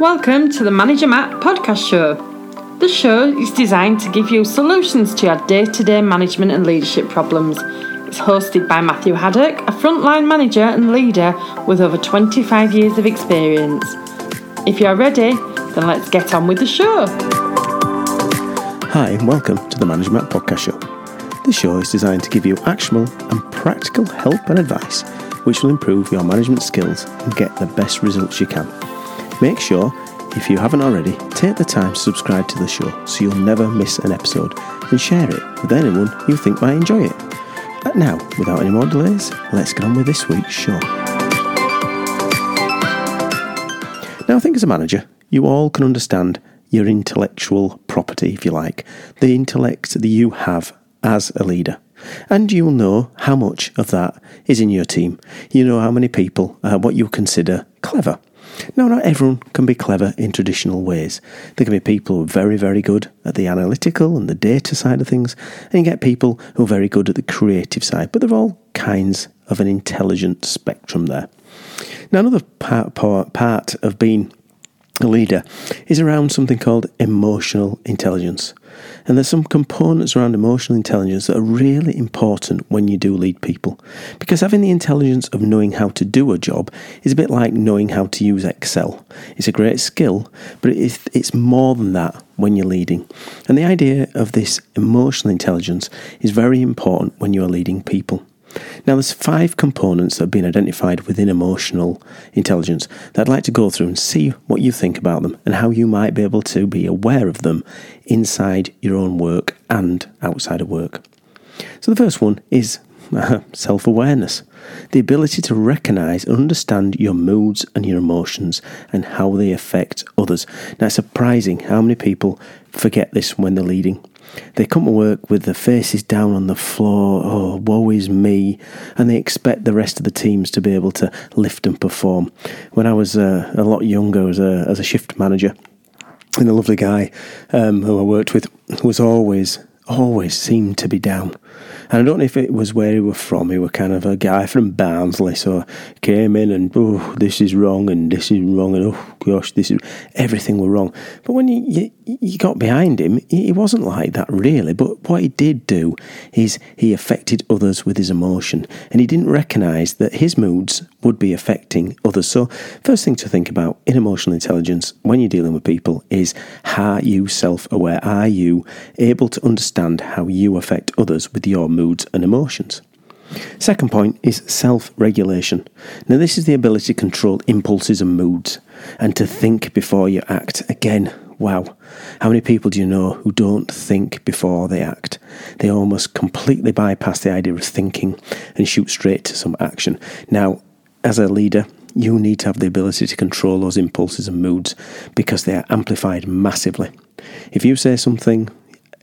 Welcome to the Manager Matt podcast show. The show is designed to give you solutions to your day to day management and leadership problems. It's hosted by Matthew Haddock, a frontline manager and leader with over 25 years of experience. If you're ready, then let's get on with the show. Hi, and welcome to the Manager Matt podcast show. This show is designed to give you actionable and practical help and advice which will improve your management skills and get the best results you can. Make sure, if you haven't already, take the time to subscribe to the show so you'll never miss an episode and share it with anyone you think might enjoy it. But now, without any more delays, let's get on with this week's show. Now, I think as a manager, you all can understand your intellectual property, if you like, the intellect that you have as a leader. And you will know how much of that is in your team. You know how many people are what you consider clever. Now, not everyone can be clever in traditional ways. There can be people who are very, very good at the analytical and the data side of things, and you get people who are very good at the creative side, but there are all kinds of an intelligent spectrum there. Now, another part, part, part of being a leader is around something called emotional intelligence. And there's some components around emotional intelligence that are really important when you do lead people. Because having the intelligence of knowing how to do a job is a bit like knowing how to use Excel. It's a great skill, but it's more than that when you're leading. And the idea of this emotional intelligence is very important when you are leading people. Now, there's five components that have been identified within emotional intelligence that I'd like to go through and see what you think about them and how you might be able to be aware of them inside your own work and outside of work. So, the first one is uh, self awareness the ability to recognize and understand your moods and your emotions and how they affect others. Now, it's surprising how many people forget this when they're leading. They come to work with their faces down on the floor, oh, woe is me, and they expect the rest of the teams to be able to lift and perform. When I was uh, a lot younger as a, as a shift manager, and a lovely guy um, who I worked with was always, always seemed to be down. And I don't know if it was where he was from. He was kind of a guy from Barnsley, so came in and oh, this is wrong and this is wrong and oh gosh, this is everything were wrong. But when you, you, you got behind him, he wasn't like that really. But what he did do is he affected others with his emotion, and he didn't recognise that his moods would be affecting others. So, first thing to think about in emotional intelligence when you're dealing with people is are you self aware? Are you able to understand how you affect others with your moods and emotions? Second point is self regulation. Now, this is the ability to control impulses and moods and to think before you act. Again, wow. How many people do you know who don't think before they act? They almost completely bypass the idea of thinking and shoot straight to some action. Now, as a leader, you need to have the ability to control those impulses and moods because they are amplified massively. If you say something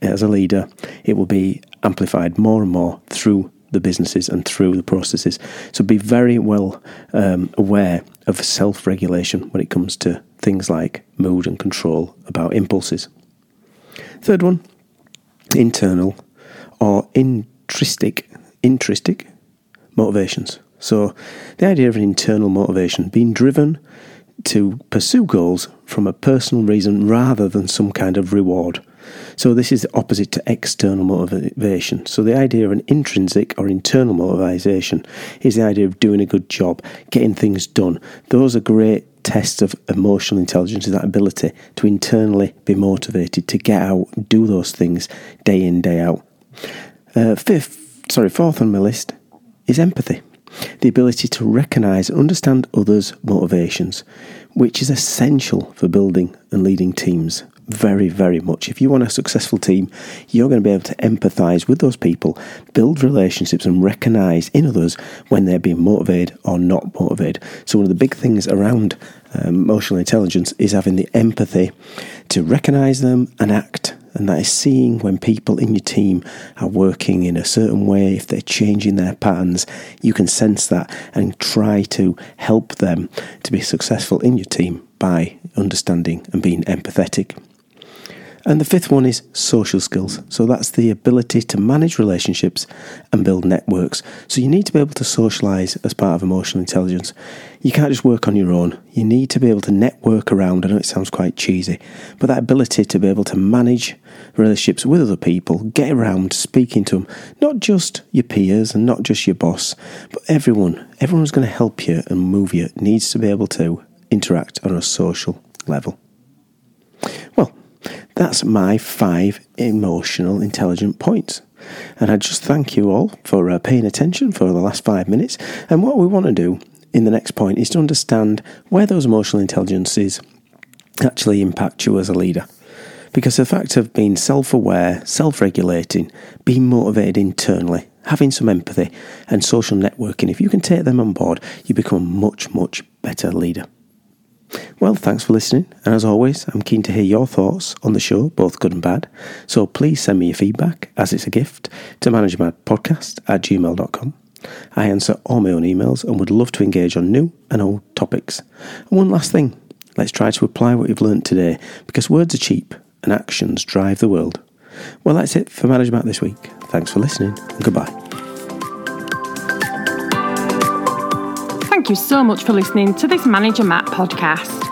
as a leader, it will be amplified more and more through the businesses and through the processes. So be very well um, aware of self regulation when it comes to things like mood and control about impulses. Third one, internal or intrinsic, intrinsic motivations. So the idea of an internal motivation, being driven to pursue goals from a personal reason rather than some kind of reward. So this is the opposite to external motivation. So the idea of an intrinsic or internal motivation is the idea of doing a good job, getting things done. Those are great tests of emotional intelligence is that ability to internally be motivated to get out, do those things day in, day out. Uh, fifth, sorry, fourth on my list is empathy. The ability to recognize and understand others' motivations, which is essential for building and leading teams very, very much. If you want a successful team, you're going to be able to empathize with those people, build relationships, and recognize in others when they're being motivated or not motivated. So, one of the big things around um, emotional intelligence is having the empathy to recognize them and act. And that is seeing when people in your team are working in a certain way, if they're changing their patterns, you can sense that and try to help them to be successful in your team by understanding and being empathetic. And the fifth one is social skills. So that's the ability to manage relationships and build networks. So you need to be able to socialize as part of emotional intelligence. You can't just work on your own. You need to be able to network around. I know it sounds quite cheesy, but that ability to be able to manage relationships with other people, get around speaking to them, not just your peers and not just your boss, but everyone, everyone who's going to help you and move you needs to be able to interact on a social level. That's my five emotional intelligent points. And I just thank you all for uh, paying attention for the last five minutes. And what we want to do in the next point is to understand where those emotional intelligences actually impact you as a leader. Because the fact of being self aware, self regulating, being motivated internally, having some empathy, and social networking, if you can take them on board, you become a much, much better leader. Well, thanks for listening, and as always, I'm keen to hear your thoughts on the show, both good and bad. So please send me your feedback, as it's a gift, to managermattpodcast at gmail.com. I answer all my own emails and would love to engage on new and old topics. And one last thing let's try to apply what you've learned today, because words are cheap and actions drive the world. Well, that's it for Manager Matt this week. Thanks for listening, and goodbye. Thank you so much for listening to this Manager Matt podcast.